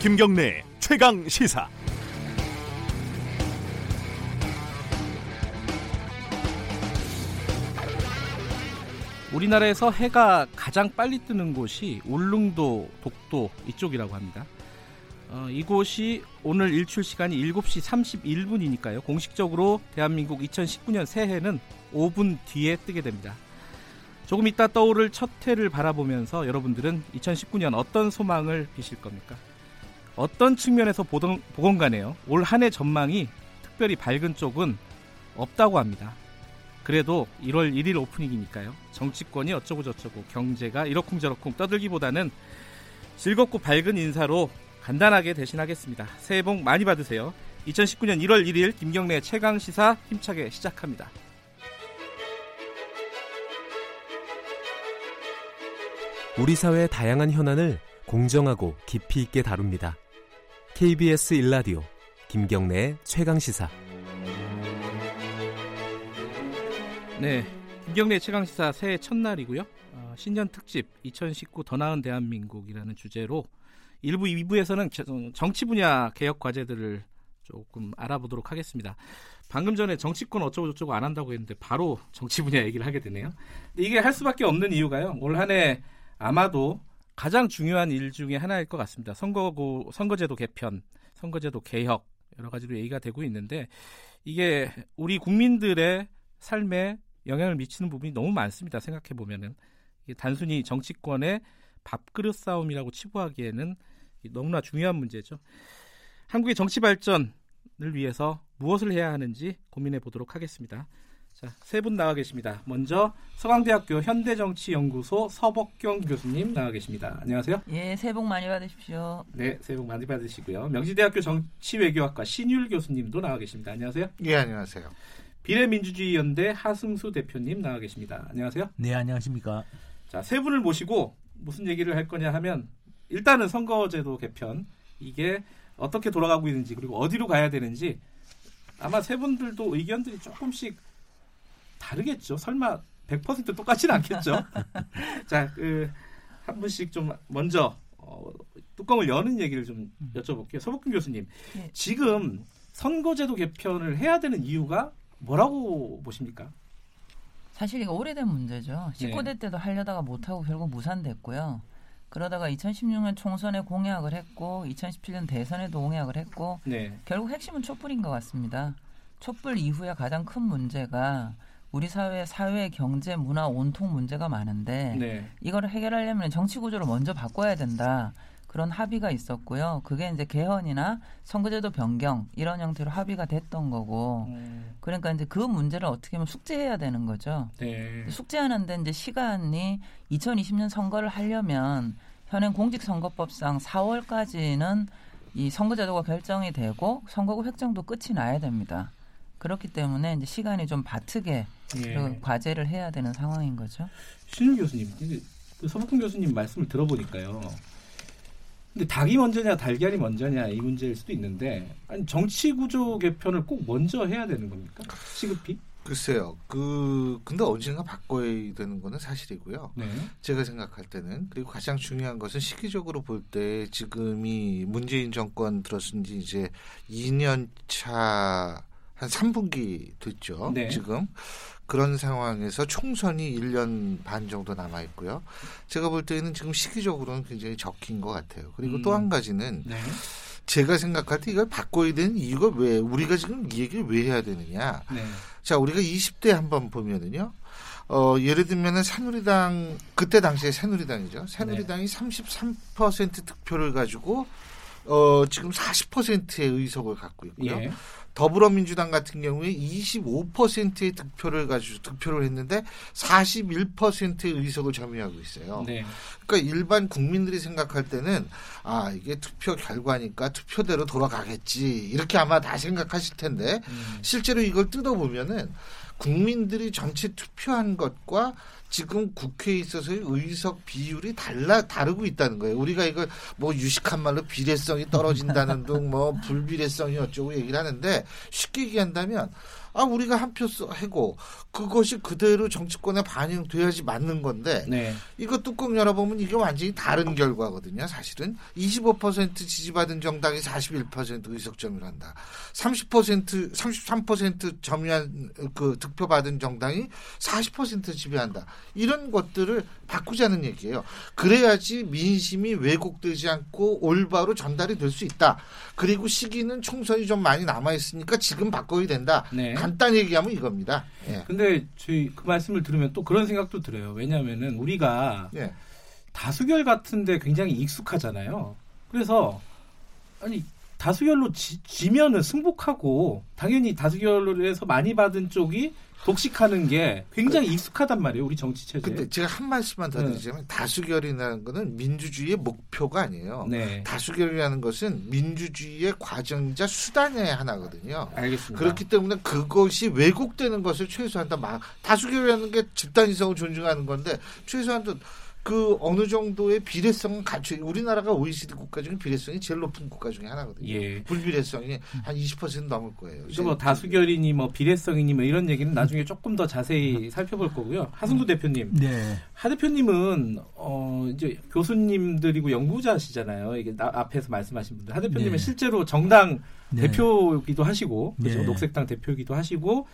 김경래 최강 시사. 우리나라에서 해가 가장 빨리 뜨는 곳이 울릉도, 독도 이쪽이라고 합니다. 어, 이곳이 오늘 일출 시간이 7시 31분이니까요. 공식적으로 대한민국 2019년 새해는 5분 뒤에 뜨게 됩니다. 조금 이따 떠오를 첫 해를 바라보면서 여러분들은 2019년 어떤 소망을 비실 겁니까? 어떤 측면에서 보던, 보건 간에요. 올 한 해 전망이 특별히 밝은 쪽은 없다고 합니다. 그래도 1월 1일 오프닝이니까요. 정치권이 어쩌고 저쩌고 경제가 이러쿵저러쿵 떠들기보다는 즐겁고 밝은 인사로 간단하게 대신하겠습니다. 새해 복 많이 받으세요. 2019년 1월 1일 김경래 최강 시사 힘차게 시작합니다. 우리 사회의 다양한 현안을 공정하고 깊이 있게 다룹니다. KBS 일라디오 김경래의 최강 시사. 네, 김경래 최강 시사 새해 첫날이고요. 어, 신년 특집 2019 더 나은 대한민국이라는 주제로 일부 2부에서는 정치 분야 개혁 과제들을 조금 알아보도록 하겠습니다. 방금 전에 정치권 어쩌고 저쩌고 안 한다고 했는데 바로 정치 분야 얘기를 하게 되네요. 이게 할 수밖에 없는 이유가요. 올 한해 아마도 가장 중요한 일 중에 하나일 것 같습니다. 선거고 선거제도 개편, 선거제도 개혁 여러 가지로 얘기가 되고 있는데 이게 우리 국민들의 삶에 영향을 미치는 부분이 너무 많습니다. 생각해 보면은 단순히 정치권의 밥그릇 싸움이라고 치부하기에는 너무나 중요한 문제죠. 한국의 정치 발전을 위해서 무엇을 해야 하는지 고민해 보도록 하겠습니다. 자, 세 분 나와 계십니다. 먼저 서강대학교 현대정치연구소 서복경 교수님 나와 계십니다. 안녕하세요. 예, 새해 복 많이 받으십시오. 네, 새해 복 많이 받으시고요. 명지대학교 정치외교학과 신율 교수님도 나와 계십니다. 안녕하세요. 예, 안녕하세요. 비례민주주의연대 하승수 대표님 나와 계십니다. 안녕하세요. 네, 안녕하십니까. 자, 세 분을 모시고 무슨 얘기를 할 거냐 하면 일단은 선거제도 개편 이게 어떻게 돌아가고 있는지 그리고 어디로 가야 되는지 아마 세 분들도 의견들이 조금씩 다르겠죠. 설마 100% 똑같지는 않겠죠. 자, 그, 한 분씩 좀 먼저 어, 뚜껑을 여는 얘기를 좀 여쭤볼게요. 서복근 교수님, 네. 지금 선거제도 개편을 해야 되는 이유가 뭐라고 보십니까? 사실 이거 오래된 문제죠. 19대 네. 때도 하려다가 못하고 결국 무산됐고요. 그러다가 2016년 총선에 공약을 했고 2017년 대선에도 공약을 했고 네. 결국 핵심은 촛불인 것 같습니다. 촛불 이후에 가장 큰 문제가 우리 사회 사회 경제 문화 온통 문제가 많은데 네. 이걸 해결하려면 정치 구조를 먼저 바꿔야 된다. 그런 합의가 있었고요. 그게 이제 개헌이나 선거제도 변경 이런 형태로 합의가 됐던 거고. 음. 그러니까 이제 그 문제를 어떻게 하면 숙제해야 되는 거죠. 네. 숙제하는데 이제 시간이 2020년 선거를 하려면 현행 공직선거법상 4월까지는 이 선거제도가 결정이 되고 선거구 획정도 끝이 나야 됩니다. 그렇기 때문에 이제 시간이 좀 바트게 예. 과제를 해야 되는 상황인 거죠. 신윤 교수님, 그 서복훈 교수님 말씀을 들어보니까요. 근데 닭이 먼저냐 달걀이 먼저냐 이 문제일 수도 있는데 아니 정치 구조 개편을 꼭 먼저 해야 되는 겁니까? 시급히? 글쎄요. 그 근데 언젠가 바꿔야 되는 거는 사실이고요. 네. 제가 생각할 때는 그리고 가장 중요한 것은 시기적으로 볼 때 지금이 문재인 정권 들었은 지 이제 2년 차 한 3분기 됐죠. 네. 지금 그런 상황에서 총선이 1년 반 정도 남아 있고요. 제가 볼 때는 지금 시기적으로는 굉장히 적힌 것 같아요. 그리고 음. 또한 가지는 네. 제가 생각할 때 이걸 바꿔야 되는 이유가 왜 우리가 지금 이 얘기를 왜 해야 되느냐. 네. 자, 우리가 20대 한번 보면은요. 어, 예를 들면은 새누리당 그때 당시에 새누리당이죠. 새누리당이 네. 33% 득표를 가지고 어, 지금 40%의 의석을 갖고 있고요. 예. 더불어민주당 같은 경우에 25%의 득표를 가지고 득표를 했는데 41%의 의석을 점유하고 있어요. 네. 그러니까 일반 국민들이 생각할 때는 아 이게 투표 결과니까 투표대로 돌아가겠지 이렇게 아마 다 생각하실 텐데 음. 실제로 이걸 뜯어 보면은 국민들이 전체 투표한 것과 지금 국회에 있어서의 의석 비율이 달라 다르고 있다는 거예요. 우리가 이걸 뭐 유식한 말로 비례성이 떨어진다는 등 뭐 불비례성이 어쩌고 얘기를 하는데 쉽게 얘기한다면 아 우리가 한 표 해고 그것이 그대로 정치권에 반영돼야지 맞는 건데 네. 이거 뚜껑 열어보면 이게 완전히 다른 결과거든요. 사실은 25% 지지받은 정당이 41% 의석 점유한다. 30% 33% 점유한 그 득표 받은 정당이 40% 지배한다. 이런 것들을 바꾸자는 얘기예요. 그래야지 민심이 왜곡되지 않고 올바로 전달이 될 수 있다. 그리고 시기는 총선이 좀 많이 남아 있으니까 지금 바꿔야 된다. 네. 간단히 얘기하면 이겁니다. 예. 근데 저희 그 말씀을 들으면 또 그런 생각도 들어요. 왜냐하면은 우리가 예. 다수결 같은데 굉장히 익숙하잖아요. 그래서 아니 다수결로 지, 면은 승복하고 당연히 다수결로 해서 많이 받은 쪽이 독식하는 게 굉장히 그, 익숙하단 말이에요, 우리 정치 체제. 근데 제가 한 말씀만 더 네. 드리자면 네. 다수결이라는 것은 민주주의의 목표가 아니에요. 네. 다수결이라는 것은 민주주의의 과정이자 수단의 하나거든요. 알겠습니다. 그렇기 때문에 그것이 왜곡되는 것을 최소한 다 다수결이라는 게 집단 이성을 존중하는 건데 최소한 그 어느 정도의 비례성은 갖춰 우리나라가 OECD 국가 중에 비례성이 제일 높은 국가 중에 하나거든요. 예. 불비례성이 한 20% 넘을 거예요. 뭐 다수결이니 뭐 비례성이니 뭐 이런 얘기는 나중에 조금 더 자세히 살펴볼 거고요. 하승도 대표님. 네. 하 대표님은 어 이제 교수님들이고 연구자시잖아요. 이게 나, 앞에서 말씀하신 분들. 하 대표님은 네. 실제로 정당 네. 대표기도 하시고 그렇죠? 네. 녹색당 대표기도 하시고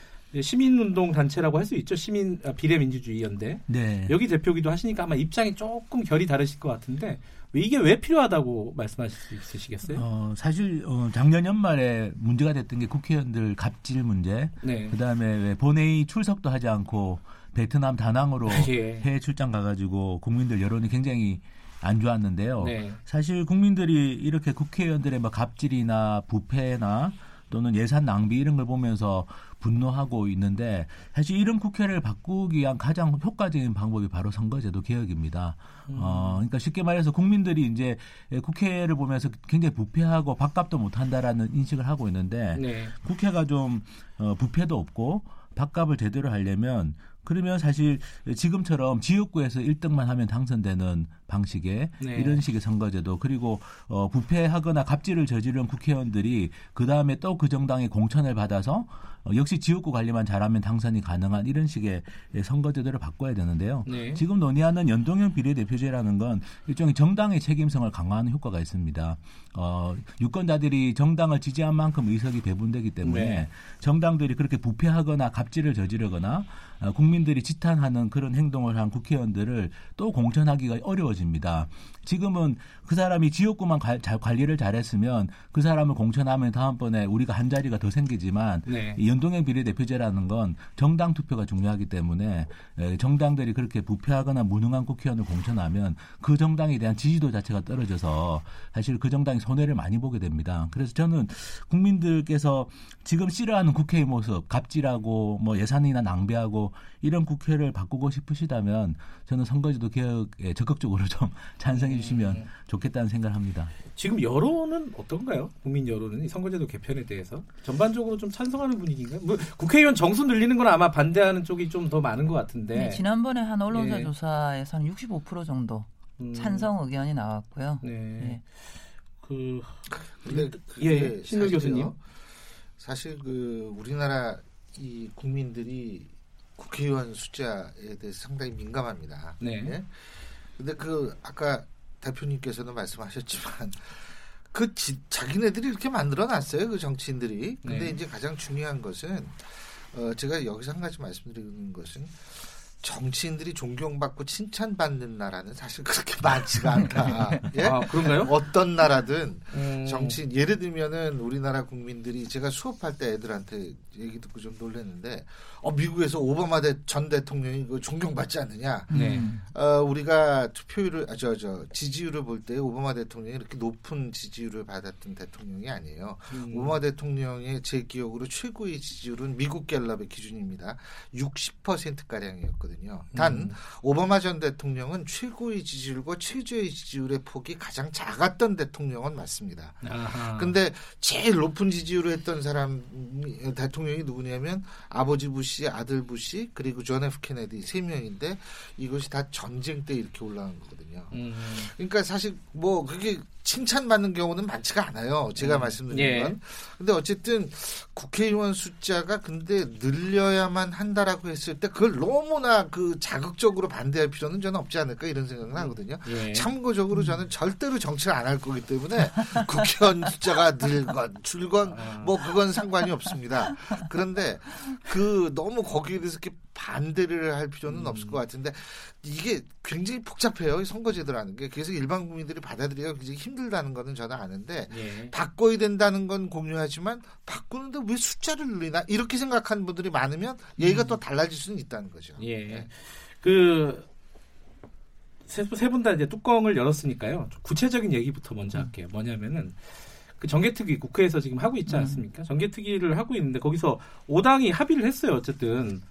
시민운동 단체라고 할 수 있죠. 시민 아, 비례민주주의연대. 네. 여기 대표기도 하시니까 아마 입장이 조금 결이 다르실 것 같은데 이게 왜 필요하다고 말씀하실 수 있으시겠어요? 어, 사실 어, 작년 연말에 문제가 됐던 게 국회의원들 갑질 문제. 네. 그다음에 본회의 출석도 하지 않고 베트남 다낭으로 예. 해외 출장 가가지고 국민들 여론이 굉장히 안 좋았는데요. 네. 사실 국민들이 이렇게 국회의원들의 뭐 갑질이나 부패나 또는 예산 낭비 이런 걸 보면서 분노하고 있는데 사실 이런 국회를 바꾸기 위한 가장 효과적인 방법이 바로 선거제도 개혁입니다. 음. 어, 그러니까 쉽게 말해서 국민들이 이제 국회를 보면서 굉장히 부패하고 밥값도 못한다라는 인식을 하고 있는데 네. 국회가 좀 어, 부패도 없고 밥값을 제대로 하려면 그러면 사실 지금처럼 지역구에서 1등만 하면 당선되는 방식의 네. 이런 식의 선거제도 그리고 어, 부패하거나 갑질을 저지른 국회의원들이 그 다음에 또 그 정당의 공천을 받아서 어, 역시 지역구 관리만 잘하면 당선이 가능한 이런 식의 선거제도를 바꿔야 되는데요. 네. 지금 논의하는 연동형 비례대표제라는 건 일종의 정당의 책임성을 강화하는 효과가 있습니다. 어, 유권자들이 정당을 지지한 만큼 의석이 배분되기 때문에 네. 정당들이 그렇게 부패하거나 갑질을 저지르거나 어, 국민들이 지탄하는 그런 행동을 한 국회의원들을 또 공천하기가 어려워집니다. 지금은 그 사람이 지역구만 관, 잘, 관리를 잘했으면 그 사람을 공천하면 다음번에 우리가 한 자리가 더 생기지만 네. 연동형 비례대표제라는 건 정당 투표가 중요하기 때문에 정당들이 그렇게 부패하거나 무능한 국회의원을 공천하면 그 정당에 대한 지지도 자체가 떨어져서 사실 그 정당이 손해를 많이 보게 됩니다. 그래서 저는 국민들께서 지금 싫어하는 국회의 모습, 갑질하고 뭐 예산이나 낭비하고 이런 국회를 바꾸고 싶으시다면 저는 선거제도 개혁에 적극적으로 좀 찬성해 주시면 음. 좋겠다는 생각을 합니다. 지금 여론은 어떤가요? 국민 여론은 이 선거제도 개편에 대해서 전반적으로 좀 찬성하는 분위기 인가요? 뭐 국회의원 정수 늘리는 건 아마 반대하는 쪽이 좀 더 많은 것 같은데. 네, 지난번에 한 언론사 예. 조사에서는 65% 정도 음. 찬성 의견이 나왔고요. 네. 네. 그 근데 예, 신우 교수님. 사실 그 우리나라 이 국민들이 국회의원 숫자에 대해서 상당히 민감합니다. 네. 네? 근데 그 아까 대표님께서는 말씀하셨지만 그 지, 자기네들이 이렇게 만들어 놨어요. 그 정치인들이. 근데 네. 이제 가장 중요한 것은 어 제가 여기서 한 가지 말씀드리는 것은 정치인들이 존경받고 칭찬받는 나라는 사실 그렇게 많지가 않다. 예? 아, 그런가요? 어떤 나라든 음... 정치인 예를 들면은 우리나라 국민들이 제가 수업할 때 애들한테 얘기 듣고 좀 놀랐는데 어 미국에서 오바마 대, 전 대통령이 그 존경받지 않느냐? 네. 어 우리가 투표율을 아, 저, 저 지지율을 볼 때 오바마 대통령이 이렇게 높은 지지율을 받았던 대통령이 아니에요. 음. 오바마 대통령의 제 기억으로 최고의 지지율은 미국 갤럽의 기준입니다. 60% 가량이었거든요. 단 음. 오바마 전 대통령은 최고의 지지율과 최저의 지지율의 폭이 가장 작았던 대통령은 맞습니다. 아하. 근데 제일 높은 지지율을 했던 사람 대통령 이 누구냐면 아버지 부시, 아들 부시, 그리고 존 F 케네디 세 명인데 이것이 다 전쟁 때 이렇게 올라간 거거든요. 음. 그러니까 사실 뭐 그게 칭찬받는 경우는 많지가 않아요. 제가 음. 말씀드린 예. 건. 근데 어쨌든 국회의원 숫자가 근데 늘려야만 한다라고 했을 때 그걸 너무나 그 자극적으로 반대할 필요는 저는 없지 않을까 이런 생각을 하거든요. 예. 참고적으로 저는 절대로 정치를 안 할 거기 때문에 국회의원 숫자가 늘건 줄건 뭐 그건 상관이 없습니다. 그런데 그 너무 거기에 대해서 이렇게 반대를 할 필요는 음. 없을 것 같은데 이게 굉장히 복잡해요. 선거제도라는 게. 그래서 일반 국민들이 받아들이기가 굉장히 힘들다는 거는 저는 아는데 예. 바꿔야 된다는 건 공유하지만 바꾸는데 왜 숫자를 늘리나 이렇게 생각하는 분들이 많으면 얘기가 음. 또 달라질 수는 있다는 거죠. 예. 네. 그 세분 다 이제 뚜껑을 열었으니까요. 구체적인 얘기부터 먼저 음. 할게요. 뭐냐면은 그 정개특위 국회에서 지금 하고 있지 음. 않습니까? 음. 정개특위를 하고 있는데 거기서 5당이 합의를 했어요. 어쨌든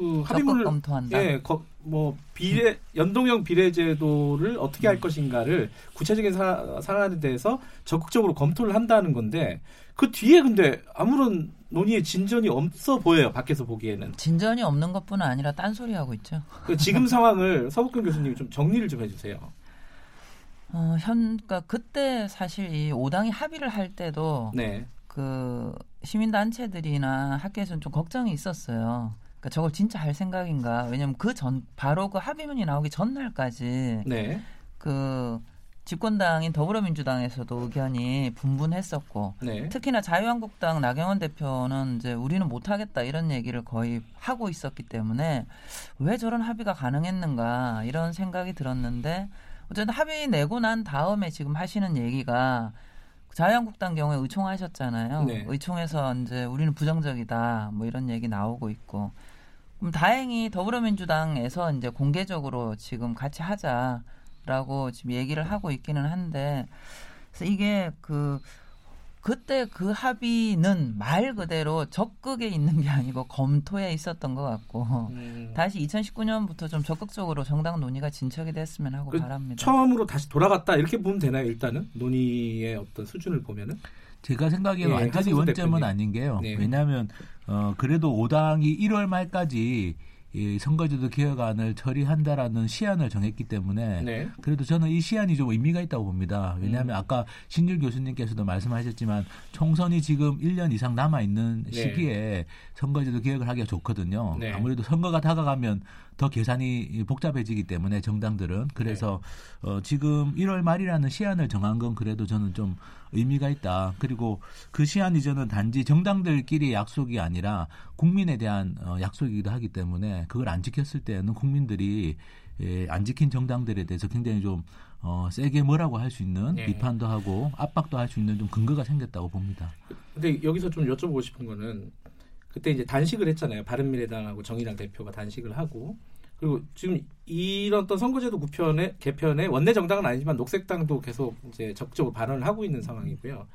그 합의문을 검토한다. 예, 거, 뭐 비례 연동형 비례제도를 어떻게 할 음. 것인가를 구체적인 사, 사안에 대해서 적극적으로 검토를 한다는 건데 그 뒤에 근데 아무런 논의의 진전이 없어 보여요. 밖에서 보기에는. 진전이 없는 것뿐 아니라 딴소리 하고 있죠. 그 지금 상황을 서북근 교수님이 좀 정리를 좀 해주세요. 어, 현, 그니까 그때 사실 이 5당이 합의를 할 때도 네. 그 시민단체들이나 학계에서는 좀 걱정이 있었어요. 그러니까 저걸 진짜 할 생각인가? 왜냐면 그 전 바로 그 합의문이 나오기 전날까지 네. 그 집권당인 더불어민주당에서도 의견이 분분했었고 네. 특히나 자유한국당 나경원 대표는 이제 우리는 못하겠다 이런 얘기를 거의 하고 있었기 때문에 왜 저런 합의가 가능했는가 이런 생각이 들었는데 어쨌든 합의 내고 난 다음에 지금 하시는 얘기가 자유한국당 경우에 의총하셨잖아요. 네. 의총에서 이제 우리는 부정적이다 뭐 이런 얘기 나오고 있고 그럼 다행히 더불어민주당에서 이제 공개적으로 지금 같이 하자라고 지금 얘기를 하고 있기는 한데 그래서 이게 그 그때 그 합의는 말 그대로 적극에 있는 게 아니고 검토에 있었던 것 같고 음. 다시 2019년부터 좀 적극적으로 정당 논의가 진척이 됐으면 하고 그 바랍니다. 처음으로 다시 돌아갔다 이렇게 보면 되나요? 일단은 논의의 어떤 수준을 보면은 제가 생각에는 예, 완전히 원점은. 아닌 게요. 네. 왜냐하면 어, 그래도 5당이 1월 말까지 이 선거제도 개혁안을 처리한다라는 시한을 정했기 때문에 네. 그래도 저는 이 시한이 좀 의미가 있다고 봅니다. 왜냐하면 음. 아까 신율 교수님께서도 말씀하셨지만 총선이 지금 1년 이상 남아 있는 네. 시기에 선거제도 개혁을 하기가 좋거든요. 네. 아무래도 선거가 다가가면 더 계산이 복잡해지기 때문에 정당들은 그래서 네. 어, 지금 1월 말이라는 시한을 정한 건 그래도 저는 좀 의미가 있다. 그리고 그 시한 이전은 단지 정당들끼리 약속이 아니라 국민에 대한 어, 약속이기도 하기 때문에 그걸 안 지켰을 때는 국민들이 예, 안 지킨 정당들에 대해서 굉장히 좀 어, 세게 뭐라고 할 수 있는 네. 비판도 하고 압박도 할 수 있는 좀 근거가 생겼다고 봅니다. 근데 여기서 좀 여쭤보고 싶은 거는 그때 이제 단식을 했잖아요. 바른미래당하고 정의당 대표가 단식을 하고 그리고 지금 이런 어떤 선거제도 구편의 개편에 원내 정당은 아니지만 녹색당도 계속 이제 적극적으로 발언을 하고 있는 상황이고요.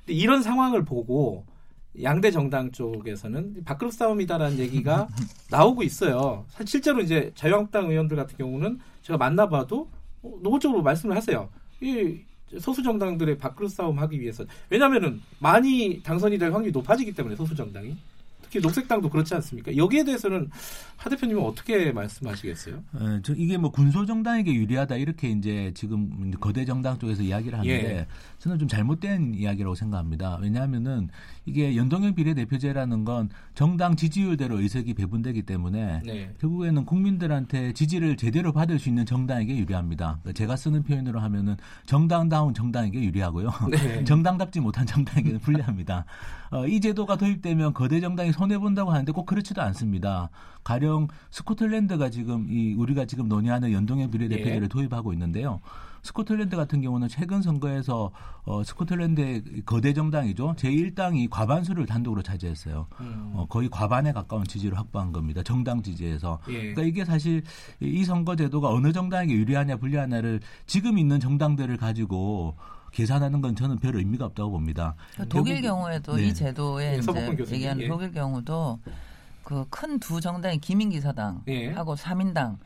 근데 이런 상황을 보고 양대 정당 쪽에서는 밥그릇 싸움이다라는 얘기가 나오고 있어요. 실제로 이제 자유한국당 의원들 같은 경우는 제가 만나봐도 어, 노골적으로 말씀을 하세요. 이 소수 정당들의 밥그릇 싸움 하기 위해서 왜냐하면은 많이 당선이 될 확률이 높아지기 때문에 소수 정당이 특히 녹색당도 그렇지 않습니까? 여기에 대해서는 하 대표님은 어떻게 말씀하시겠어요? 네, 저 이게 뭐 군소 정당에게 유리하다 이렇게 이제 지금 거대 정당 쪽에서 이야기를 하는데 예. 저는 좀 잘못된 이야기라고 생각합니다. 왜냐하면은 이게 연동형 비례대표제라는 건 정당 지지율대로 의석이 배분되기 때문에 네. 결국에는 국민들한테 지지를 제대로 받을 수 있는 정당에게 유리합니다. 그러니까 제가 쓰는 표현으로 하면은 정당다운 정당에게 유리하고요. 네. 정당답지 못한 정당에게는 불리합니다. 어, 이 제도가 도입되면 거대 정당이 손해 본다고 하는데 꼭 그렇지도 않습니다. 가령 스코틀랜드가 지금 이 우리가 지금 논의하는 연동형 비례대표제를 예. 도입하고 있는데요. 스코틀랜드 같은 경우는 최근 선거에서 어, 스코틀랜드의 거대 정당이죠. 제1당이 과반수를 단독으로 차지했어요. 음. 어, 거의 과반에 가까운 지지를 확보한 겁니다. 정당 지지에서. 예. 그러니까 이게 사실 이 선거 제도가 어느 정당에게 유리하냐 불리하냐를 지금 있는 정당들을 가지고 계산하는 건 저는 별 의미가 없다고 봅니다. 독일 경우에도 네. 이 제도에 네, 이제 얘기하는 예. 독일 경우도 그 큰 두 정당이 기민기 사당하고 예. 3인당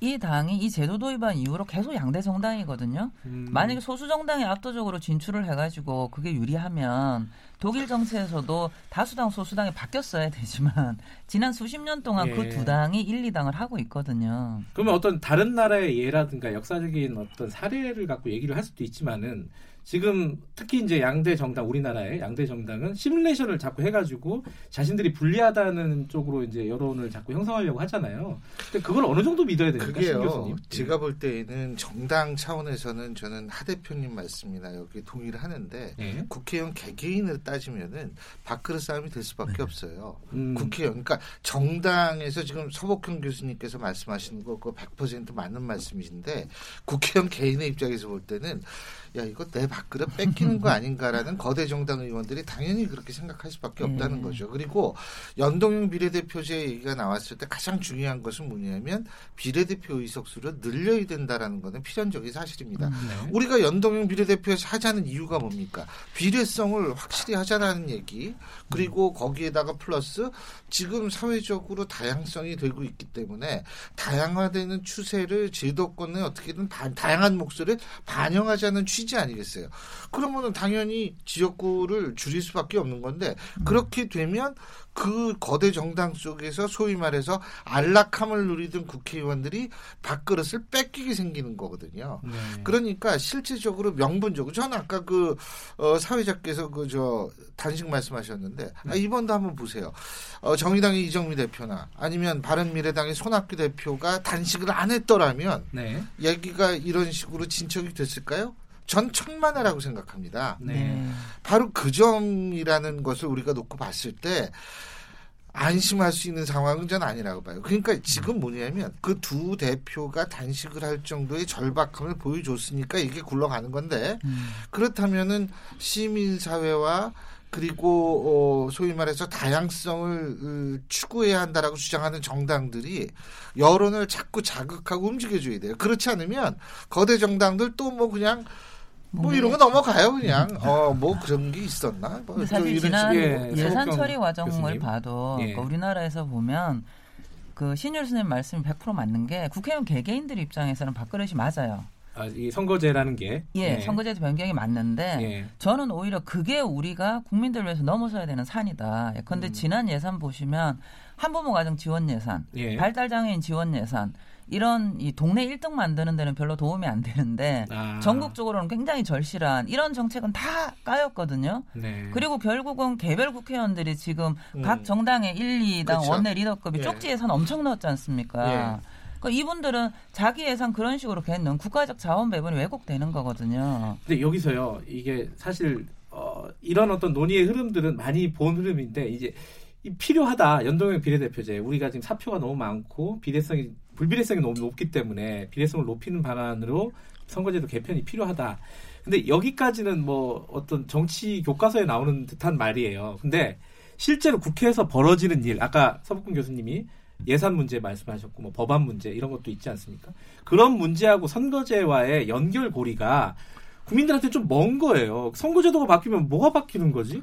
이 당이 이 제도 도입한 이후로 계속 양대 정당이거든요. 음. 만약에 소수 정당이 압도적으로 진출을 해가지고 그게 유리하면 독일 정치에서도 다수당 소수당이 바뀌었어야 되지만 지난 수십 년 동안 그 예. 그두 당이 1, 2당을 하고 있거든요. 그러면 어떤 다른 나라의 예라든가 역사적인 어떤 사례를 갖고 얘기를 할 수도 있지만은 지금 특히 이제 양대 정당 우리나라의 양대 정당은 시뮬레이션을 자꾸 해가지고 자신들이 불리하다는 쪽으로 이제 여론을 자꾸 형성하려고 하잖아요. 근데 그걸 어느 정도 믿어야 됩니까, 그게요. 제가 볼 때에는 정당 차원에서는 저는 하 대표님 말씀이나 여기 동의를 하는데 네. 국회의원 개개인을 따지면은 밥그릇 싸움이 될 수밖에 네. 없어요. 음. 국회의원, 그러니까 정당에서 지금 서복형 교수님께서 말씀하시는 거 그거 100% 맞는 말씀이신데 국회의원 개인의 입장에서 볼 때는 야 이거 내 밥그릇 뺏기는 거 아닌가라는 거대 정당 의원들이 당연히 그렇게 생각할 수밖에 없다는 음. 거죠. 그리고 연동형 비례대표제 얘기가 나왔을 때 가장 중요한 것은 뭐냐면 비례대표 의석수를 늘려야 된다라는 것은 필연적인 사실입니다. 음, 네. 우리가 연동형 비례대표에서 하자는 이유가 뭡니까? 비례성을 확실히 하자라는 얘기 그리고 음. 거기에다가 플러스 지금 사회적으로 다양성이 되고 있기 때문에 다양화되는 추세를 제도권에 어떻게든 반, 다양한 목소리를 반영하자는 취지 취지 아니겠어요? 그러면은 당연히 지역구를 줄일 수밖에 없는 건데 그렇게 되면 그 거대 정당 속에서 소위 말해서 안락함을 누리던 국회의원들이 밥그릇을 뺏기게 생기는 거거든요. 네. 그러니까 실질적으로 명분적으로 저는 아까 그 어, 사회자께서 그 저 단식 말씀하셨는데 아, 네. 이번도 한번 보세요. 어, 정의당의 이정미 대표나 아니면 바른미래당의 손학규 대표가 단식을 안 했더라면 네. 얘기가 이런 식으로 진척이 됐을까요? 전 천만에라고 생각합니다. 네. 바로 그 점이라는 것을 우리가 놓고 봤을 때 안심할 수 있는 상황은 전 아니라고 봐요. 그러니까 지금 뭐냐면 그 두 대표가 단식을 할 정도의 절박함을 보여줬으니까 이게 굴러가는 건데 음. 그렇다면은 시민 사회와 그리고 어 소위 말해서 다양성을 어, 추구해야 한다라고 주장하는 정당들이 여론을 자꾸 자극하고 움직여줘야 돼요. 그렇지 않으면 거대 정당들 또 뭐 그냥 뭐 이런 거 넘어가요 그냥 어 뭐 그런 게 있었나 뭐 사실 지난 예산 처리 과정을 교수님. 봐도 예. 그러니까 우리나라에서 보면 그 신율 선생님 말씀이 100% 맞는 게 국회의원 개개인들 입장에서는 밥그릇이 맞아요. 아, 이 선거제라는 게 예, 네. 선거제 변경이 맞는데 예. 저는 오히려 그게 우리가 국민들을 위해서 넘어서야 되는 산이다. 그런데 음. 지난 예산 보시면 한부모 가정 지원 예산, 예. 발달 장애인 지원 예산 이런 이 동네 1등 만드는 데는 별로 도움이 안 되는데 아. 전국적으로는 굉장히 절실한 이런 정책은 다 까였거든요. 네. 그리고 결국은 개별 국회의원들이 지금 음. 각 정당의 1, 2당 그렇죠. 원내 리더급이 예. 쪽지 예산 엄청 넣었지 않습니까? 예. 그러니까 이분들은 자기 예산 그런 식으로 걔는 국가적 자원 배분이 왜곡되는 거거든요. 근데 여기서요, 이게 사실 어, 이런 어떤 논의의 흐름들은 많이 본 흐름인데 이제 필요하다 연동형 비례대표제 우리가 지금 사표가 너무 많고 비례성이 불비례성이 너무 높기 때문에 비례성을 높이는 방안으로 선거제도 개편이 필요하다. 근데 여기까지는 뭐 어떤 정치 교과서에 나오는 듯한 말이에요. 근데 실제로 국회에서 벌어지는 일, 아까 서북근 교수님이 예산 문제 말씀하셨고 뭐 법안 문제 이런 것도 있지 않습니까? 그런 문제하고 선거제와의 연결고리가 국민들한테 좀 먼 거예요. 선거제도가 바뀌면 뭐가 바뀌는 거지?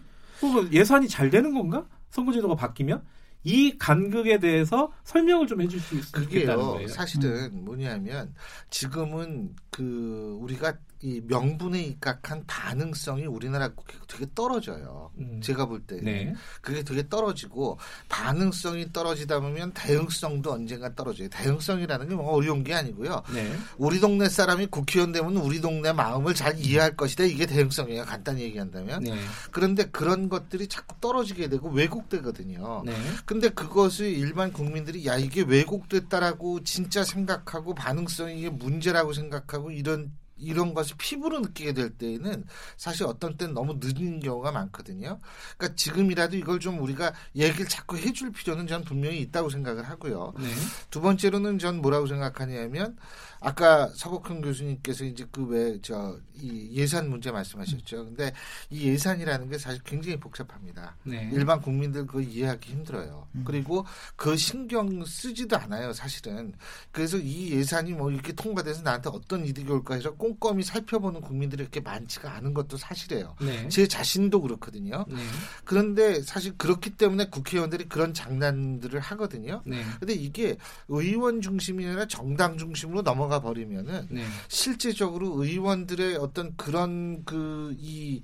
예산이 잘 되는 건가? 선거제도가 바뀌면? 이 간극에 대해서 설명을 좀 해줄 수 있겠다는 거예요. 사실은 음. 뭐냐면 지금은 그 우리가 이 명분에 입각한 반응성이 우리나라 되게 떨어져요. 음. 제가 볼 때. 네. 그게 되게 떨어지고 반응성이 떨어지다 보면 대응성도 언젠가 떨어져요. 대응성이라는 게 뭐 어려운 게 아니고요. 네. 우리 동네 사람이 국회의원 되면 우리 동네 마음을 잘 이해할 것이다. 이게 대응성이에요. 간단히 얘기한다면. 네. 그런데 그런 것들이 자꾸 떨어지게 되고 왜곡되거든요. 네. 근데 그것을 일반 국민들이 야 이게 왜곡됐다라고 진짜 생각하고 반응성이 이게 문제라고 생각하고 이런 이런 것을 피부로 느끼게 될 때에는 사실 어떤 때는 너무 늦은 경우가 많거든요. 그러니까 지금이라도 이걸 좀 우리가 얘기를 자꾸 해줄 필요는 전 분명히 있다고 생각을 하고요. 네. 두 번째로는 전 뭐라고 생각하냐면 아까 서복훈 교수님께서 이제 그 왜 저 이 예산 문제 말씀하셨죠. 근데 이 예산이라는 게 사실 굉장히 복잡합니다. 네. 일반 국민들 그 이해하기 힘들어요. 음. 그리고 그 신경 쓰지도 않아요, 사실은. 그래서 이 예산이 뭐 이렇게 통과돼서 나한테 어떤 이득이 올까 해서 꼭 꼼꼼히 살펴보는 국민들이 그렇게 많지가 않은 것도 사실이에요. 네. 제 자신도 그렇거든요. 네. 그런데 사실 그렇기 때문에 국회의원들이 그런 장난들을 하거든요. 네. 근데 이게 의원 중심이 아니라 정당 중심으로 넘어가 버리면은 네. 실제적으로 의원들의 어떤 그런 그 이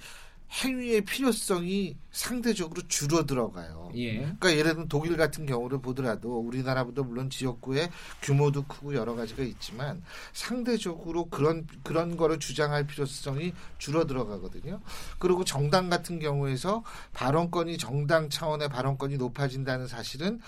행위의 필요성이 상대적으로 줄어 들어가요. 예. 그러니까 예를 들면 독일 같은 경우를 보더라도 우리나라보다 물론 지역구의 규모도 크고 여러 가지가 있지만 상대적으로 그런 그런 거를 주장할 필요성이 줄어 들어가거든요. 그리고 정당 같은 경우에서 발언권이 정당 차원의 발언권이 높아진다는 사실은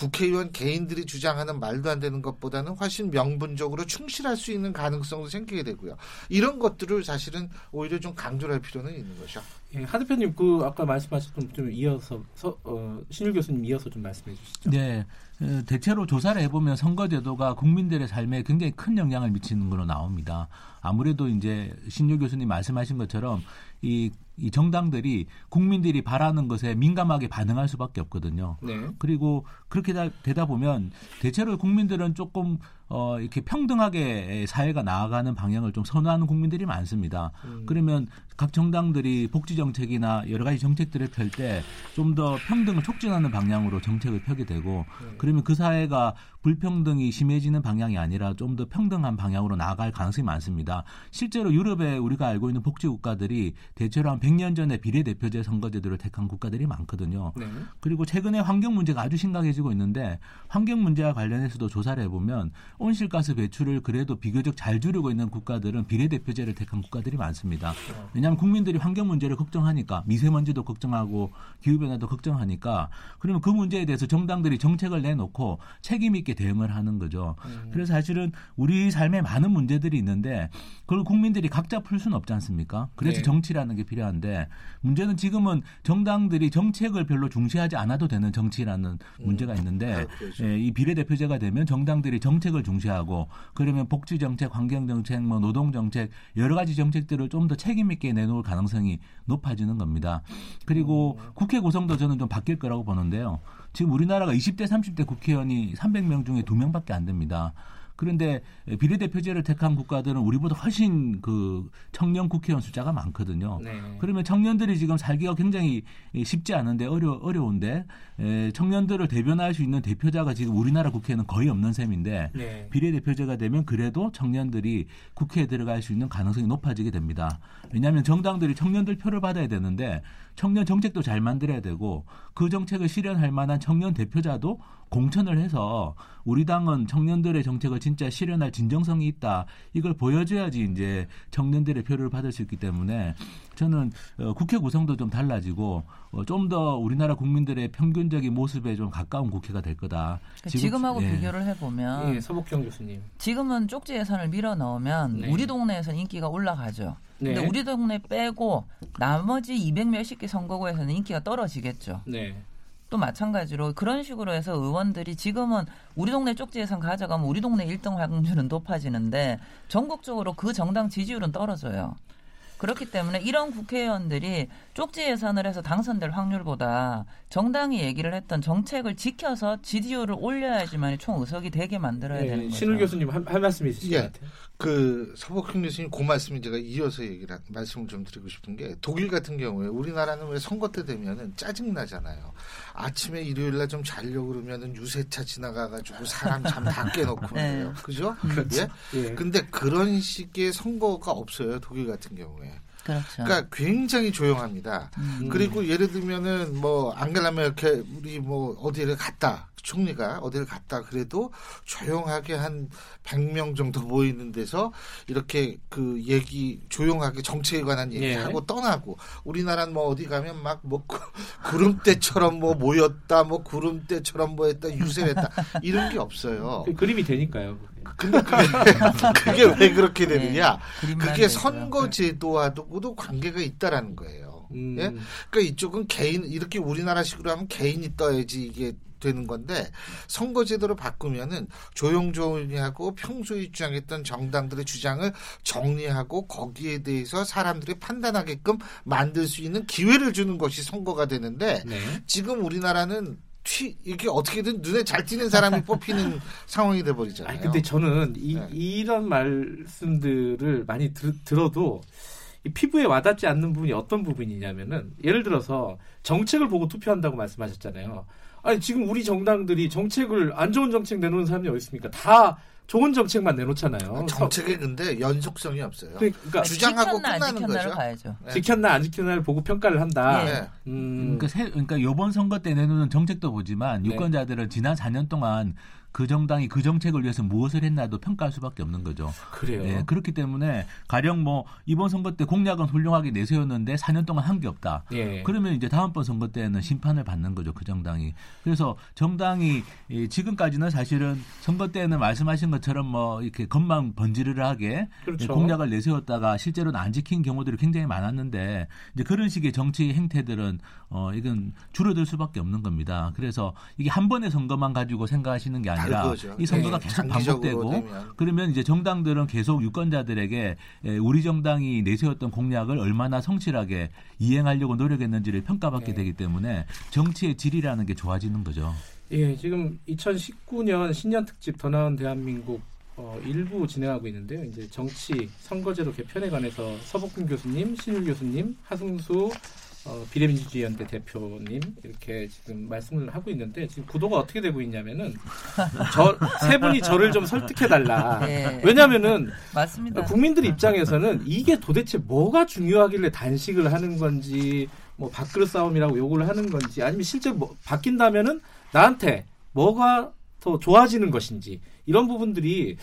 국회의원 개인들이 주장하는 말도 안 되는 것보다는 훨씬 명분적으로 충실할 수 있는 가능성도 생기게 되고요. 이런 것들을 사실은 오히려 좀 강조할 필요는 있는 거죠. 예, 하 대표님 그 아까 말씀하셨던 좀 이어서 서, 어, 신일 교수님 이어서 좀 말씀해 주시죠. 네. 어, 대체로 조사를 해보면 선거제도가 국민들의 삶에 굉장히 큰 영향을 미치는 걸로 나옵니다. 아무래도 이제 신유 교수님 말씀하신 것처럼 이, 이 정당들이 국민들이 바라는 것에 민감하게 반응할 수밖에 없거든요. 네. 그리고 그렇게 다, 되다 보면 대체로 국민들은 조금 어, 이렇게 평등하게 사회가 나아가는 방향을 좀 선호하는 국민들이 많습니다. 음. 그러면 각 정당들이 복지 정책이나 여러 가지 정책들을 펼 때 좀 더 평등을 촉진하는 방향으로 정책을 펴게 되고 네. 그러면 그 사회가 불평등이 심해지는 방향이 아니라 좀 더 평등한 방향으로 나아갈 가능성이 많습니다. 실제로 유럽에 우리가 알고 있는 복지 국가들이 대체로 한 100년 전에 비례대표제 선거제도를 택한 국가들이 많거든요. 네. 그리고 최근에 환경 문제가 아주 심각해지고 있는데 환경 문제와 관련해서도 조사를 해보면 온실가스 배출을 그래도 비교적 잘 줄이고 있는 국가들은 비례대표제를 택한 국가들이 많습니다. 왜냐하면 국민들이 환경 문제를 걱정하니까 미세먼지도 걱정하고 기후변화도 걱정하니까 그러면 그 문제에 대해서 정당들이 정책을 내놓고 책임 있게 대응을 하는 거죠. 음. 그래서 사실은 우리 삶에 많은 문제들이 있는데 그걸 국민들이 각자 풀 수는 없지 않습니까? 그래서 네. 정치라는 게 필요한데 문제는 지금은 정당들이 정책을 별로 중시하지 않아도 되는 정치라는 음. 문제가 있는데 아, 그렇죠. 예, 이 비례대표제가 되면 정당들이 정책을 중시하고 그러면 복지 정책, 환경 정책, 뭐 노동 정책 여러 가지 정책들을 좀 더 책임 있게 내놓을 가능성이 높아지는 겁니다. 그리고 음. 국회 구성도 저는 좀 바뀔 거라고 보는데요. 지금 우리나라가 20대, 30대 국회의원이 300명 중에 2명밖에 안 됩니다. 그런데 비례대표제를 택한 국가들은 우리보다 훨씬 그 청년 국회의원 숫자가 많거든요. 네. 그러면 청년들이 지금 살기가 굉장히 쉽지 않은데 어려 어려운데 청년들을 대변할 수 있는 대표자가 지금 우리나라 국회에는 거의 없는 셈인데 네. 비례대표제가 되면 그래도 청년들이 국회에 들어갈 수 있는 가능성이 높아지게 됩니다. 왜냐하면 정당들이 청년들 표를 받아야 되는데 청년 정책도 잘 만들어야 되고 그 정책을 실현할 만한 청년 대표자도 공천을 해서 우리 당은 청년들의 정책을 진짜 실현할 진정성이 있다. 이걸 보여줘야지 이제 청년들의 표를 받을 수 있기 때문에 저는 어, 국회 구성도 좀 달라지고 어, 좀 더 우리나라 국민들의 평균적인 모습에 좀 가까운 국회가 될 거다. 그러니까 지금, 하고 예. 비교를 해보면 예, 서복경 교수님. 지금은 쪽지 예산을 밀어 넣으면 네. 우리 동네에서 인기가 올라가죠. 네. 근데 우리 동네 빼고 나머지 200 몇십 개 선거구에서는 인기가 떨어지겠죠. 네. 또 마찬가지로 그런 식으로 해서 의원들이 지금은 우리 동네 쪽지 예산 가져가면 우리 동네 1등 확률은 높아지는데 전국적으로 그 정당 지지율은 떨어져요. 그렇기 때문에 이런 국회의원들이 쪽지 예산을 해서 당선될 확률보다 정당이 얘기를 했던 정책을 지켜서 지지율을 올려야지만 총 의석이 되게 만들어야 네, 되는 거죠. 신우 교수님 할, 할 말씀 있으신 예, 것 같아요. 그 서복훈 교수님 그 말씀 제가 이어서 얘기를 말씀을 좀 드리고 싶은 게 독일 같은 경우에 우리나라는 왜 선거 때 되면은 짜증 나잖아요. 아침에 일요일 날 좀 자려고 그러면은 유세차 지나가가지고 사람 잠 다 깨놓고 네. 그죠? 그렇죠. 예? 예. 근데 그런 식의 선거가 없어요 독일 같은 경우에. 그렇죠. 그러니까 굉장히 조용합니다. 음. 그리고 예를 들면은 뭐 안겔라 메르켈 우리 뭐 어디를 갔다 총리가 어디를 갔다 그래도 조용하게 한 100명 정도 모이는 데서 이렇게 그 얘기 조용하게 정치에 관한 얘기하고 예. 떠나고 우리나라는 뭐 어디 가면 막 뭐 구름대처럼 뭐 모였다 뭐 구름대처럼 뭐 했다 유세했다 이런 게 없어요. 그 그림이 되니까요. 근데 그게, 그게 왜 그렇게 되느냐? 네, 그게 선거제도와도 관계가 있다라는 거예요. 음. 예? 그러니까 이쪽은 개인 이렇게 우리나라식으로 하면 개인이 떠야지 이게 되는 건데 선거제도를 바꾸면은 조용조용히 하고 평소에 주장했던 정당들의 주장을 정리하고 거기에 대해서 사람들이 판단하게끔 만들 수 있는 기회를 주는 것이 선거가 되는데 네. 지금 우리나라는 튀 이게 어떻게든 눈에 잘 띄는 사람이 뽑히는 상황이 돼 버리잖아요. 아니, 근데 저는 이, 네. 이런 말씀들을 많이 들, 들어도 이 피부에 와닿지 않는 부분이 어떤 부분이냐면은 예를 들어서 정책을 보고 투표한다고 말씀하셨잖아요. 아니 지금 우리 정당들이 정책을 안 좋은 정책 내놓는 사람이 어디 있습니까? 다 좋은 정책만 내놓잖아요. 정책에 근데 연속성이 없어요. 그러니까 주장하고 끝나는 거죠. 봐야죠. 네. 지켰나 안 지켰나를 보고 평가를 한다. 네. 음. 그러니까, 새, 그러니까 이번 선거 때 내놓는 정책도 보지만 네. 유권자들은 지난 4년 동안 그 정당이 그 정책을 위해서 무엇을 했나도 평가할 수밖에 없는 거죠. 그래요. 예, 그렇기 때문에 가령 뭐 이번 선거 때 공약은 훌륭하게 내세웠는데 4년 동안 한 게 없다. 예. 그러면 이제 다음번 선거 때는 심판을 받는 거죠. 그 정당이. 그래서 정당이 지금까지는 사실은 선거 때는 말씀하신 것처럼 뭐 이렇게 겉만 번지르르하게 그렇죠. 공약을 내세웠다가 실제로는 안 지킨 경우들이 굉장히 많았는데 이제 그런 식의 정치 행태들은 어 이건 줄어들 수밖에 없는 겁니다. 그래서 이게 한 번의 선거만 가지고 생각하시는 게 아니라 아니라 이 선거가 네, 계속 반복되고 되면. 그러면 이제 정당들은 계속 유권자들에게 우리 정당이 내세웠던 공약을 얼마나 성실하게 이행하려고 노력했는지를 평가받게 네. 되기 때문에 정치의 질이라는 게 좋아지는 거죠. 예, 지금 2019년 신년 특집 더 나은 대한민국 어, 일부 진행하고 있는데요. 이제 정치 선거제도 개편에 관해서 서복근 교수님, 신율 교수님, 하승수 어, 비례민주주의 연대 대표님 이렇게 지금 말씀을 하고 있는데 지금 구도가 어떻게 되고 있냐면은 저 세 분이 저를 좀 설득해 달라. 네. 왜냐면은 맞습니다. 국민들 입장에서는 이게 도대체 뭐가 중요하길래 단식을 하는 건지 뭐 밥그릇 싸움이라고 요구를 하는 건지 아니면 실제 뭐 바뀐다면은 나한테 뭐가 더 좋아지는 것인지 이런 부분들이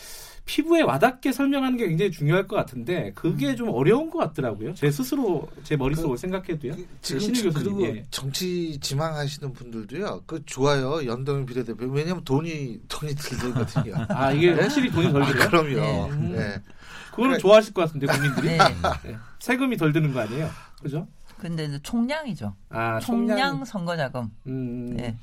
피부에 와닿게 설명하는 게 굉장히 중요할 것 같은데 그게 음. 좀 어려운 것 같더라고요. 제 스스로 제 머릿속을 그, 생각해도요. 그, 지금 그리고 예. 정치 지망하시는 분들도요. 그 좋아요. 연동형 비례대표. 왜냐하면 돈이 돈이 들거든요. 아 이게 네? 확실히 돈이 덜 들어요. 아, 그럼요. 네. 음. 네. 그거는 그래. 좋아하실 것 같은데 국민들이 네. 네. 세금이 덜 드는 거 아니에요? 그죠? 근데 이제 총량이죠. 아, 총량, 총량 선거 자금. 음. 네.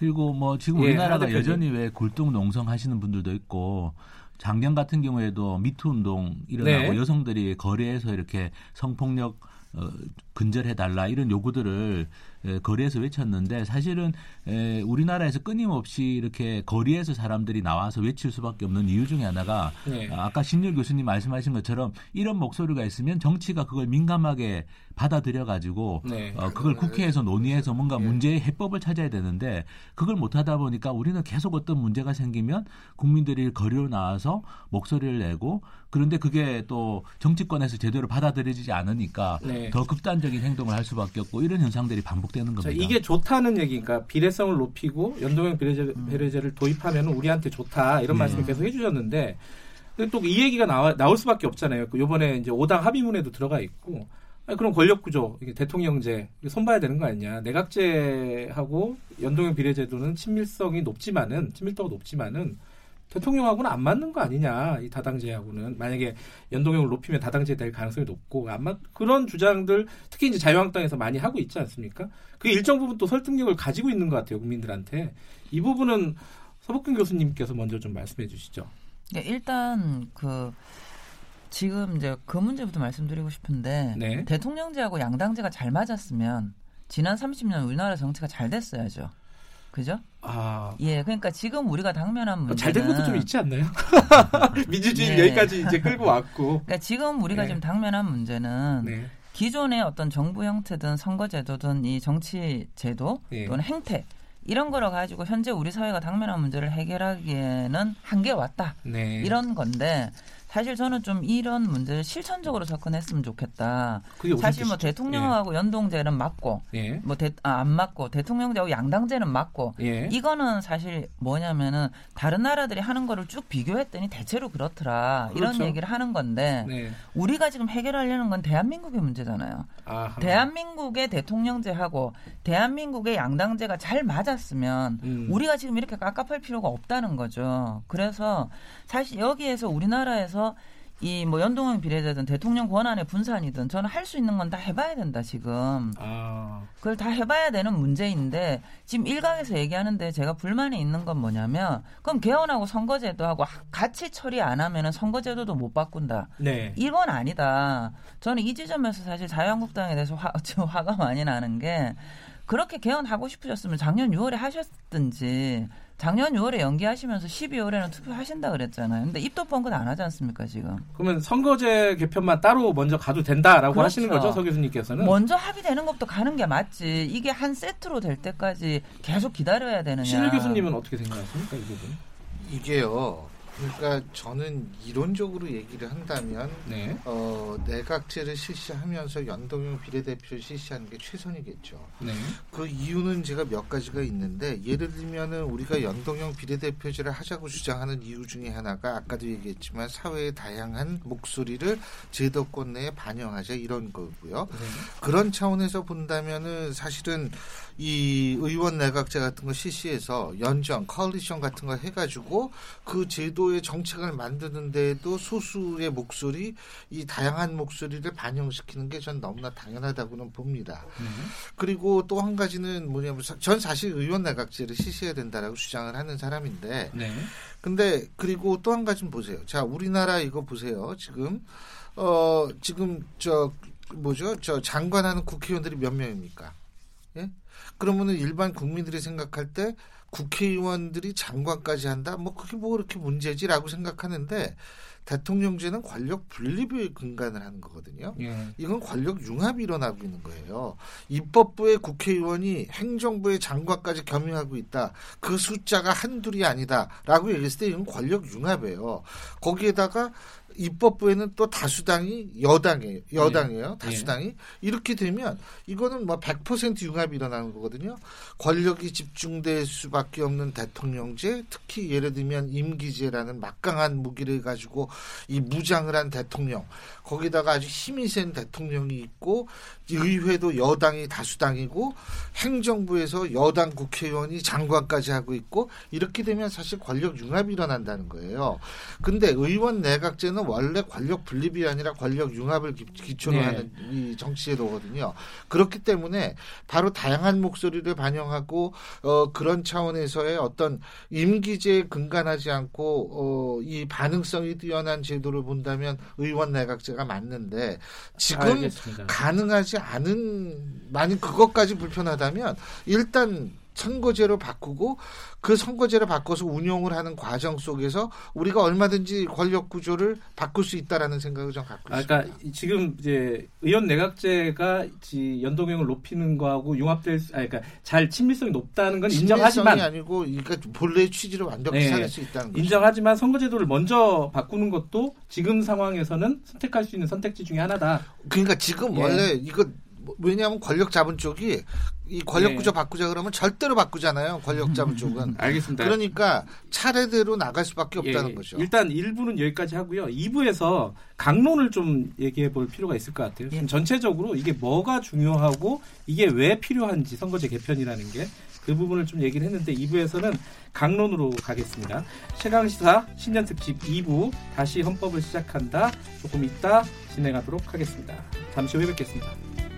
그리고 뭐 지금 예, 우리나라가 여전히 왜 굴뚝 농성 하시는 분들도 있고 작년 같은 경우에도 미투 운동 일어나고 네. 여성들이 거리에서 이렇게 성폭력 어, 근절해 달라 이런 요구들을 에, 거리에서 외쳤는데 사실은 에, 우리나라에서 끊임없이 이렇게 거리에서 사람들이 나와서 외칠 수밖에 없는 이유 중에 하나가 네. 아까 신율 교수님 말씀하신 것처럼 이런 목소리가 있으면 정치가 그걸 민감하게 받아들여 가지고 네. 어, 그걸 국회에서 논의해서 뭔가 네. 문제의 해법을 찾아야 되는데 그걸 못 하다 보니까 우리는 계속 어떤 문제가 생기면 국민들이 거리로 나와서 목소리를 내고 그런데 그게 또 정치권에서 제대로 받아들여지지 않으니까 네. 더 극단적인 행동을 할 수밖에 없고 이런 현상들이 반복되는 겁니다. 이게 좋다는 얘기니까 비례성을 높이고 연동형 비례제, 음. 비례제를 도입하면 우리한테 좋다 이런 네. 말씀을 계속 해주셨는데 또 이 얘기가 나와, 나올 수밖에 없잖아요. 요번에 이제 5당 합의문에도 들어가 있고 아니, 그럼 권력 구조, 대통령제 손봐야 되는 거 아니냐? 내각제하고 연동형 비례제도는 친밀성이 높지만은 친밀도가 높지만은 대통령하고는 안 맞는 거 아니냐? 이 다당제하고는 만약에 연동형을 높이면 다당제 될 가능성이 높고 안 맞, 그런 주장들 특히 이제 자유한국당에서 많이 하고 있지 않습니까? 그 일정 부분 또 설득력을 가지고 있는 것 같아요 국민들한테 이 부분은 서복근 교수님께서 먼저 좀 말씀해 주시죠. 네, 일단 그 지금 이제 그 문제부터 말씀드리고 싶은데 네. 대통령제하고 양당제가 잘 맞았으면 지난 30년 우리나라 정치가 잘 됐어야죠. 그죠? 아. 예, 그러니까 지금 우리가 당면한 문제 잘된 것도 좀 있지 않나요? 민주주의 네. 여기까지 이제 끌고 왔고. 그러니까 지금 우리가 네. 지금 당면한 문제는 네. 기존의 어떤 정부 형태든 선거제도든 이 정치 제도 네. 또는 행태 이런 거를 가지고 현재 우리 사회가 당면한 문제를 해결하기에는 한계가 왔다. 네. 이런 건데 사실 저는 좀 이런 문제를 실천적으로 접근했으면 좋겠다. 사실 뭐 대통령하고 예. 연동제는 맞고, 예. 뭐안 아, 맞고 대통령제하고 양당제는 맞고, 예. 이거는 사실 뭐냐면은 다른 나라들이 하는 거를 쭉 비교했더니 대체로 그렇더라 그렇죠. 이런 얘기를 하는 건데 네. 우리가 지금 해결하려는 건 대한민국의 문제잖아요. 아하. 대한민국의 대통령제하고 대한민국의 양당제가 잘 맞았으면 음. 우리가 지금 이렇게 깝깝할 필요가 없다는 거죠. 그래서 사실 여기에서 우리나라에서 그래서 이 뭐 연동형 비례제든 대통령 권한의 분산이든 저는 할 수 있는 건 다 해봐야 된다 지금. 아. 그걸 다 해봐야 되는 문제인데 지금 일각에서 얘기하는데 제가 불만이 있는 건 뭐냐면 그럼 개헌하고 선거제도하고 같이 처리 안 하면은 선거제도도 못 바꾼다. 네. 이건 아니다. 저는 이 지점에서 사실 자유한국당에 대해서 화, 화가 많이 나는 게. 그렇게 개헌하고 싶으셨으면 작년 6월에 하셨든지 작년 6월에 연기하시면서 12월에는 투표하신다 그랬잖아요. 근데 입도 뻥긋 안 하지 않습니까 지금? 그러면 선거제 개편만 따로 먼저 가도 된다라고 그렇죠. 하시는 거죠, 서 교수님께서는? 먼저 합의되는 것부터 가는 게 맞지. 이게 한 세트로 될 때까지 계속 기다려야 되느냐. 신일 교수님은 어떻게 생각하십니까 이 부분? 이게요. 그러니까 저는 이론적으로 얘기를 한다면 네. 어, 내각제를 실시하면서 연동형 비례대표를 실시하는 게 최선이겠죠. 네. 그 이유는 제가 몇 가지가 있는데 예를 들면은 우리가 연동형 비례대표제를 하자고 주장하는 이유 중에 하나가 아까도 얘기했지만 사회의 다양한 목소리를 제도권 내에 반영하자 이런 거고요. 네. 그런 차원에서 본다면은 사실은 이 의원 내각제 같은 거 실시해서 연정, 커리션 같은 거 해가지고 그 제도 의 정책을 만드는 데에도 소수의 목소리, 이 다양한 목소리를 반영시키는 게 전 너무나 당연하다고는 봅니다. 음. 그리고 또 한 가지는 뭐냐면 전 사실 의원 내각제를 실시해야 된다라고 주장을 하는 사람인데, 네. 근데 그리고 또 한 가지는 보세요. 자, 우리나라 이거 보세요. 지금 어 지금 저 뭐죠? 저 장관하는 국회의원들이 몇 명입니까? 예? 그러면은 일반 국민들이 생각할 때 국회의원들이 장관까지 한다? 뭐 그게 뭐 그렇게 문제지라고 생각하는데 대통령제는 권력 분립에 근간을 하는 거거든요. 예. 이건 권력 융합이 일어나고 있는 거예요. 입법부의 국회의원이 행정부의 장관까지 겸용하고 있다. 그 숫자가 한둘이 아니다라고 얘기했을 때 이건 권력 융합이에요. 거기에다가 입법부에는 또 다수당이 여당이에요. 여당이에요. 네. 다수당이. 네. 이렇게 되면 이거는 뭐 100% 융합이 일어나는 거거든요. 권력이 집중될 수밖에 없는 대통령제, 특히 예를 들면 임기제라는 막강한 무기를 가지고 이 무장을 한 대통령, 거기다가 아주 힘이 센 대통령이 있고 의회도 여당이 다수당이고 행정부에서 여당 국회의원이 장관까지 하고 있고 이렇게 되면 사실 권력 융합이 일어난다는 거예요. 근데 의원 내각제는 원래 권력 분립이 아니라 권력 융합을 기초로 네. 하는 이 정치제도거든요. 그렇기 때문에 바로 다양한 목소리를 반영하고 어 그런 차원에서의 어떤 임기제에 근간하지 않고 어 이 반응성이 뛰어난 제도를 본다면 의원 내각제가 맞는데 지금 알겠습니다. 가능하지 않은 만약 그것까지 불편하다면 일단 선거제로 바꾸고 그 선거제를 바꿔서 운용을 하는 과정 속에서 우리가 얼마든지 권력 구조를 바꿀 수 있다라는 생각을 좀 갖고 있습니다. 아, 그러니까 지금 이제 의원 내각제가 연동형을 높이는 거하고 융합될 수, 아 그러니까 잘 친밀성이 높다는 건 인정하지만 아니고 그러니까 본래의 취지를 완벽히 네, 살릴 수 있다는 거죠. 인정하지만 선거제도를 먼저 바꾸는 것도 지금 상황에서는 선택할 수 있는 선택지 중에 하나다. 그러니까 지금 예. 원래 이거 왜냐하면 권력 잡은 쪽이 이 권력 구조 네. 바꾸자 그러면 절대로 바꾸잖아요. 권력 잡은 쪽은. 알겠습니다. 그러니까 차례대로 나갈 수밖에 없다는 예, 거죠. 일단 1부는 여기까지 하고요. 2부에서 강론을 좀 얘기해 볼 필요가 있을 것 같아요. 예. 전체적으로 이게 뭐가 중요하고 이게 왜 필요한지 선거제 개편이라는 게 그 부분을 좀 얘기를 했는데 2부에서는 강론으로 가겠습니다. 최강시사 신년 특집 2부 다시 헌법을 시작한다. 조금 이따 진행하도록 하겠습니다. 잠시 후에 뵙겠습니다.